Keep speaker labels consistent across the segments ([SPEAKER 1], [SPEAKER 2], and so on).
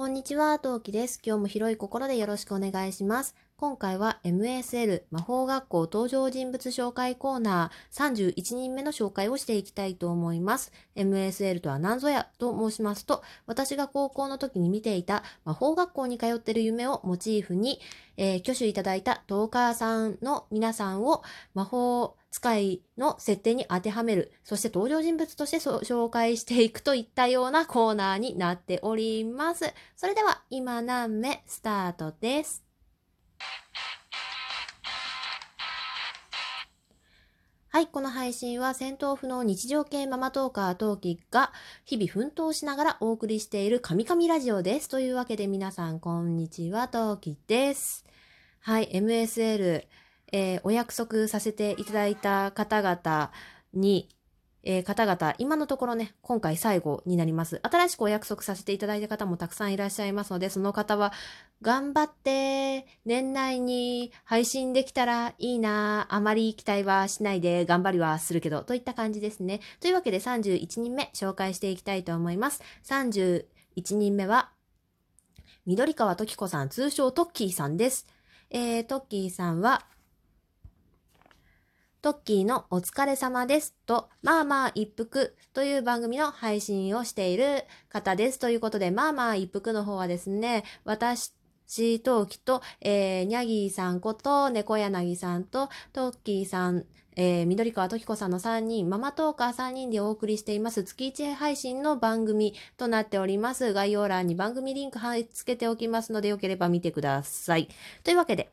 [SPEAKER 1] こんにちは、トウキです。今日も広い心でよろしくお願いします。今回は MSL 魔法学校登場人物紹介コーナー31人目の紹介をしていきたいと思います。MSL とは何ぞやと申しますと、私が高校の時に見ていた魔法学校に通ってる夢をモチーフに、えー、挙手いただいたトーカーさんの皆さんを魔法使いの設定に当てはめる、そして登場人物として紹介していくといったようなコーナーになっております。それでは、今何目スタートです。はい、この配信は戦闘不能日常系ママトーカートーキが日々奮闘しながらお送りしているカミカミラジオです。というわけで皆さんこんにちは、トーキです。はい、MSL、えー、お約束させていただいた方々に、えー、方々、今のところね、今回最後になります。新しくお約束させていただいた方もたくさんいらっしゃいますので、その方は頑張って年内に配信できたらいいなあまり期待はしないで頑張りはするけど、といった感じですね。というわけで31人目紹介していきたいと思います。31人目は、緑川時子さん、通称トッキーさんです。えー、トッキーさんは、トッキーのお疲れ様ですと、まあまあ一服という番組の配信をしている方です。ということで、まあまあ一服の方はですね、私、トウキと、えー、ニャギーさんこと、猫柳さんと、トッキーさん、えー、緑川時子さんの3人、ママトーカー3人でお送りしています月1配信の番組となっております。概要欄に番組リンク貼り付けておきますので、よければ見てください。というわけで、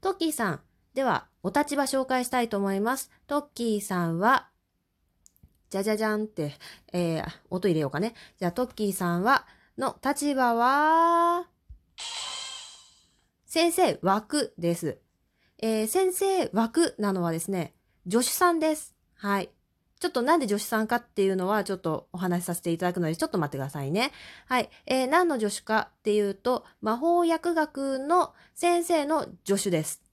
[SPEAKER 1] トッキーさん、では、お立場紹介したいと思います。トッキーさんは、じゃじゃじゃんって、えー、音入れようかね。じゃあ、トッキーさんは、の立場は、先生枠です。えー、先生枠なのはですね、助手さんです。はい。ちょっとなんで助手さんかっていうのはちょっとお話しさせていただくのでちょっと待ってくださいね。はい。えー、何の助手かっていうと、魔法薬学の先生の助手です。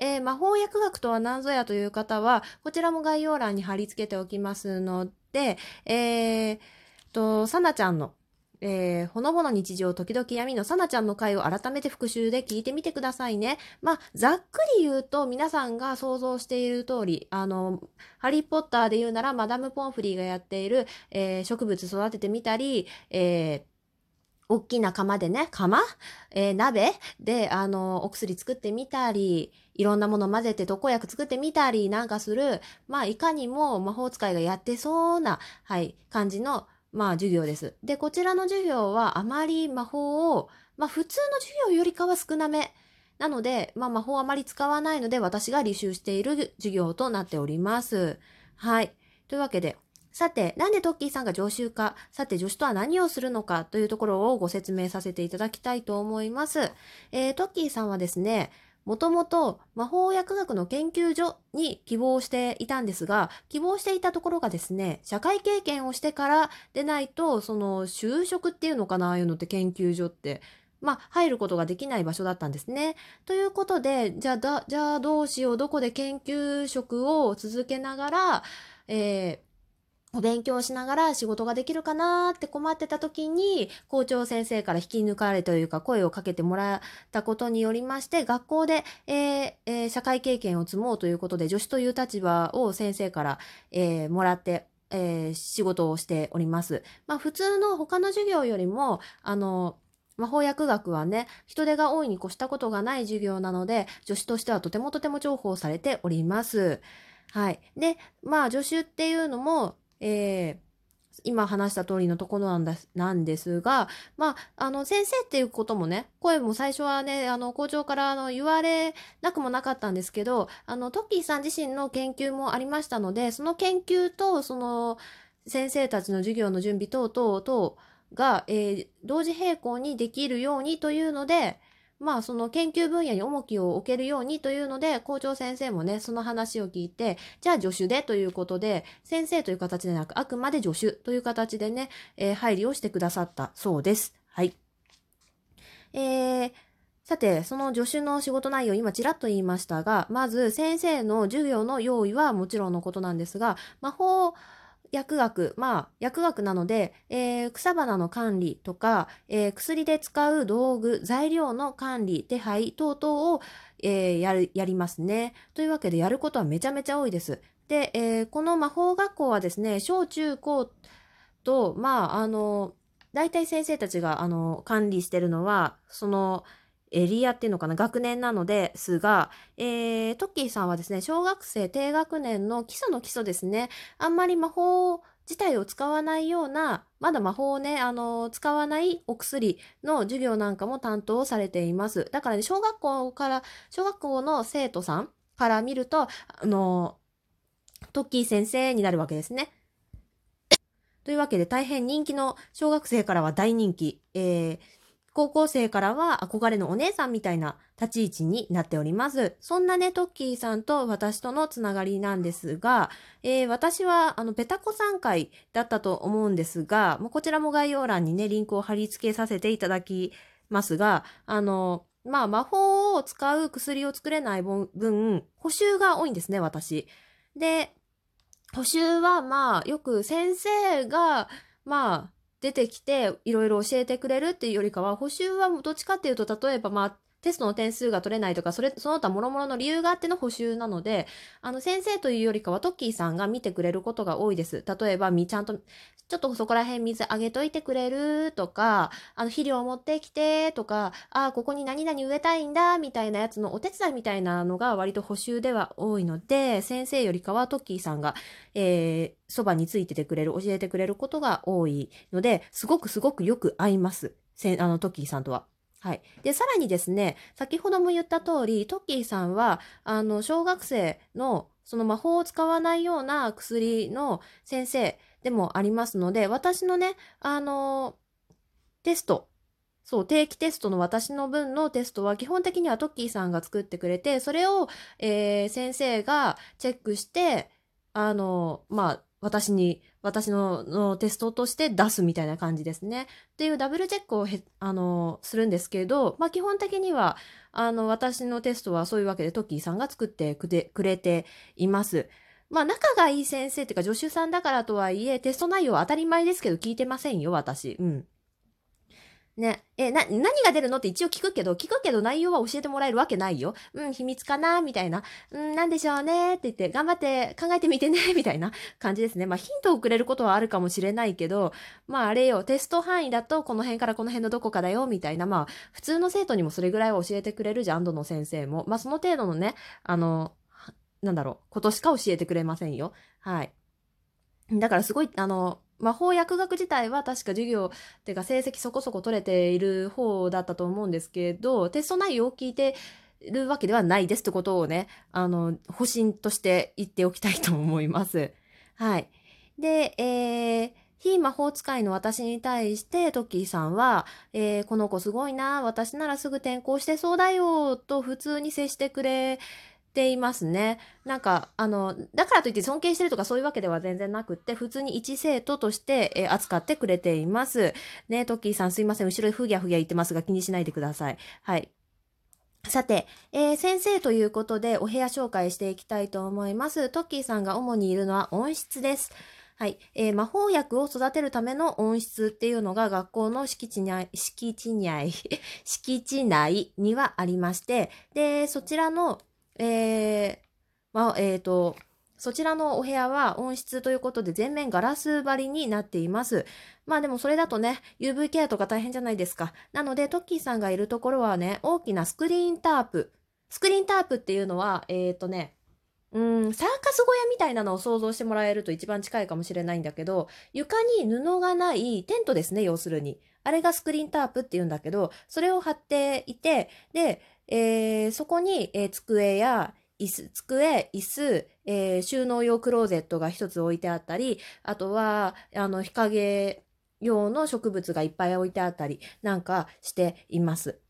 [SPEAKER 1] えー、魔法薬学とは何ぞやという方は、こちらも概要欄に貼り付けておきますので、えー、と、さなちゃんのえー、ほのぼの日常時々闇のさなちゃんの回を改めて復習で聞いてみてくださいね。まあ、ざっくり言うと皆さんが想像している通り、あの、ハリーポッターで言うならマダム・ポンフリーがやっている、えー、植物育ててみたり、えー、大きな釜でね、釜？えー、鍋？で、あの、お薬作ってみたり、いろんなもの混ぜて特効薬作ってみたりなんかする、まあ、いかにも魔法使いがやってそうな、はい、感じの、まあ授業です。で、こちらの授業はあまり魔法を、まあ普通の授業よりかは少なめ。なので、まあ魔法あまり使わないので私が履修している授業となっております。はい。というわけで、さて、なんでトッキーさんが常習か、さて助手とは何をするのかというところをご説明させていただきたいと思います。えー、トッキーさんはですね、もともと魔法薬学の研究所に希望していたんですが、希望していたところがですね、社会経験をしてからでないと、その就職っていうのかな、ああいうのって研究所って。まあ、入ることができない場所だったんですね。ということで、じゃあ、だ、じゃあどうしよう、どこで研究職を続けながら、えーお勉強しながら仕事ができるかなって困ってた時に校長先生から引き抜かれというか声をかけてもらったことによりまして学校で、えーえー、社会経験を積もうということで助手という立場を先生から、えー、もらってえー、仕事をしております。まあ普通の他の授業よりも、あの、魔法薬学はね、人手が多いに越したことがない授業なので、助手としてはとてもとても重宝されております。はい。で、まあ助手っていうのも、えー、今話した通りのところなんですなんですが、まあ、あの、先生っていうこともね、声も最初はね、あの、校長からあの言われなくもなかったんですけど、あの、トッキーさん自身の研究もありましたので、その研究と、その、先生たちの授業の準備等々等が、えー、同時並行にできるようにというので、まあその研究分野に重きを置けるようにというので校長先生もねその話を聞いてじゃあ助手でということで先生という形でなくあくまで助手という形でね、えー、配慮をしてくださったそうです。はい。えーさて、その助手の仕事内容、今ちらっと言いましたが、まず先生の授業の用意はもちろんのことなんですが、魔法薬学、まあ、薬学なので、えー、草花の管理とか、えー、薬で使う道具、材料の管理、手配等々を、えー、やる、やりますね。というわけで、やることはめちゃめちゃ多いです。で、えこの魔法学校はですね、小中高と、まあ、あの、大体先生たちが、あの、管理してるのは、その、エリアっていうのかな、学年なのですが、えー、トッキーさんはですね、小学生低学年の基礎の基礎ですね、あんまり魔法自体を使わないような、まだ魔法をね、あの、使わないお薬の授業なんかも担当されています。だからね、小学校から、小学校の生徒さんから見ると、あの、トッキー先生になるわけですね。というわけで大変人気の小学生からは大人気。えー高校生からは憧れのお姉さんみたいな立ち位置になっております。そんなね、トッキーさんと私とのつながりなんですが、えー、私は、あの、ペタコ3回だったと思うんですが、もうこちらも概要欄にね、リンクを貼り付けさせていただきますが、あの、まあ、魔法を使う薬を作れない分、補修が多いんですね、私。で、補修はまあ、よく先生が、まあ、出てきていろいろ教えてくれるっていうよりかは、補習はどっちかっていうと、例えばまあ、テストの点数が取れないとか、それ、その他諸々の理由があっての補習なので、あの、先生というよりかはトッキーさんが見てくれることが多いです。例えば、み、ちゃんと、ちょっとそこら辺水あげといてくれるとか、あの、肥料持ってきてとか、ああ、ここに何々植えたいんだ、みたいなやつのお手伝いみたいなのが割と補習では多いので、先生よりかはトッキーさんが、えー、そばについててくれる、教えてくれることが多いので、すごくすごくよく合います。せあの、トッキーさんとは。はい。で、さらにですね、先ほども言った通り、トッキーさんは、あの、小学生の、その魔法を使わないような薬の先生でもありますので、私のね、あの、テスト、そう、定期テストの私の分のテストは基本的にはトッキーさんが作ってくれて、それを、えー、先生がチェックして、あの、まあ、私に、私ののテストとして出すみたいな感じですね。っていうダブルチェックを、あの、するんですけど、まあ基本的には、あの、私のテストはそういうわけでトッキーさんが作ってくれくれています。まあ仲がいい先生っていうか助手さんだからとはいえ、テスト内容は当たり前ですけど聞いてませんよ、私。うん。ね。え、な、何が出るのって一応聞くけど、聞くけど内容は教えてもらえるわけないよ。うん、秘密かなみたいな。うん、なんでしょうねって言って、頑張って考えてみてねみたいな感じですね。まあ、ヒントをくれることはあるかもしれないけど、まあ、あれよ、テスト範囲だと、この辺からこの辺のどこかだよ、みたいな。まあ、普通の生徒にもそれぐらいは教えてくれるじゃん、どの先生も。まあ、その程度のね、あの、なんだろう、ことしか教えてくれませんよ。はい。だからすごい、あの、魔法薬学自体は確か授業っていうか成績そこそこ取れている方だったと思うんですけど、テスト内容を聞いてるわけではないですってことをね、あの、保身として言っておきたいと思います。はい。で、えー、非魔法使いの私に対して、トッキーさんは、えー、この子すごいな、私ならすぐ転校してそうだよ、と普通に接してくれていますね。なんか、あの、だからといって尊敬してるとかそういうわけでは全然なくって、普通に一生徒として、えー、扱ってくれています。ね、トッキーさんすいません。後ろでふぎゃふぎゃ言ってますが気にしないでください。はい。さて、えー、先生ということでお部屋紹介していきたいと思います。トッキーさんが主にいるのは温室です。はい。えー、魔法薬を育てるための温室っていうのが学校の敷地内、敷地内、敷地内にはありまして、で、そちらのえー、まあ、えっ、ー、と、そちらのお部屋は温室ということで全面ガラス張りになっています。まあでもそれだとね、UV ケアとか大変じゃないですか。なので、トッキーさんがいるところはね、大きなスクリーンタープ。スクリーンタープっていうのは、えっ、ー、とね、うん、サーカス小屋みたいなのを想像してもらえると一番近いかもしれないんだけど、床に布がないテントですね、要するに。あれがスクリーンタープって言うんだけど、それを貼っていて、で、えー、そこに、えー、机や椅子、机、椅子、えー、収納用クローゼットが一つ置いてあったり、あとは、あの、日陰用の植物がいっぱい置いてあったりなんかしています。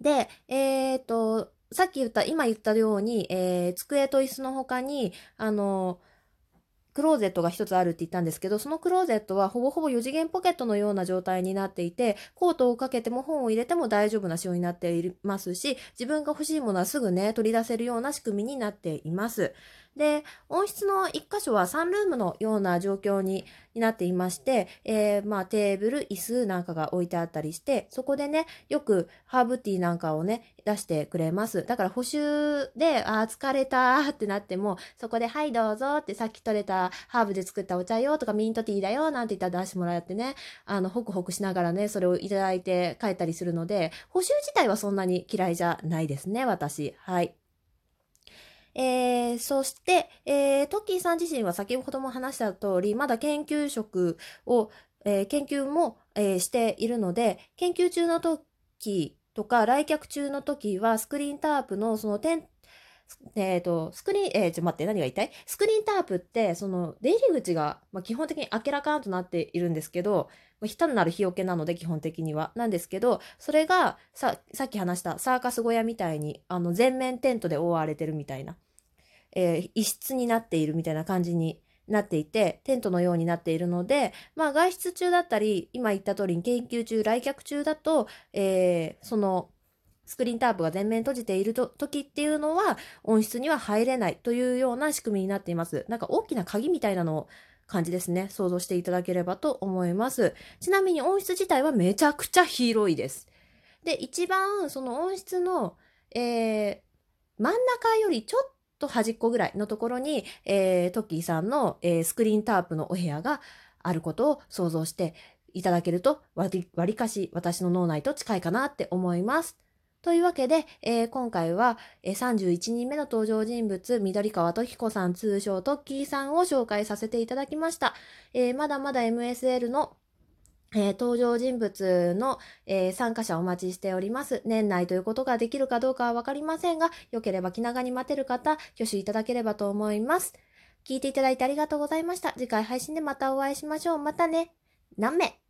[SPEAKER 1] で、えっ、と、さっき言った、今言ったように、えー、机と椅子の他に、あのクローゼットが一つあるって言ったんですけど、そのクローゼットはほぼほぼ4次元ポケットのような状態になっていて、コートをかけても本を入れても大丈夫な仕様になっていますし、自分が欲しいものはすぐね、取り出せるような仕組みになっています。で、温室の一箇所はサンルームのような状況になっていまして、えー、まあテーブル、椅子なんかが置いてあったりして、そこでね、よくハーブティーなんかをね、出してくれます。だから補修で、ああ、疲れたってなっても、そこで、はい、どうぞってさっき取れたハーブで作ったお茶よとかミントティーだよなんて言ったら出してもらってね、あの、ホクホクしながらね、それをいただいて帰ったりするので、補修自体はそんなに嫌いじゃないですね、私。はい。えー、そして、えー、トッキーさん自身は先ほども話した通り、まだ研究職を、えー、研究も、えー、しているので、研究中の時とか、来客中の時は、スクリーンタープのその点、えっ、と、スクリーン、えー、ちょ、待って、何が言いたい？スクリーンタープって、その、出入り口が、まあ、基本的に明らかんとなっているんですけど、まあ、単なる日よけなので、基本的には。なんですけど、それが、さ、さっき話したサーカス小屋みたいに、あの、全面テントで覆われてるみたいな。えー、一室になっているみたいな感じになっていて、テントのようになっているので、まあ外出中だったり、今言った通りに研究中、来客中だと、えー、その、スクリーンタープが全面閉じている時っていうのは、温室には入れないというような仕組みになっています。なんか大きな鍵みたいなのを感じですね。想像していただければと思います。ちなみに温室自体はめちゃくちゃ広いです。で、一番その温室の、えー、真ん中よりちょっと端っこぐらいのところに、えー、トッキーさんの、えー、スクリーンタープのお部屋があることを想像していただけると、わり、かし私の脳内と近いかなって思います。というわけで、えー、今回は、えー、31人目の登場人物、緑川時子さん、通称トッキーさんを紹介させていただきました。えー、まだまだ MSL のえー、登場人物の、えー、参加者お待ちしております。年内ということができるかどうかはわかりませんが、良ければ気長に待てる方、挙手いただければと思います。聞いていただいてありがとうございました。次回配信でまたお会いしましょう。またね。何名？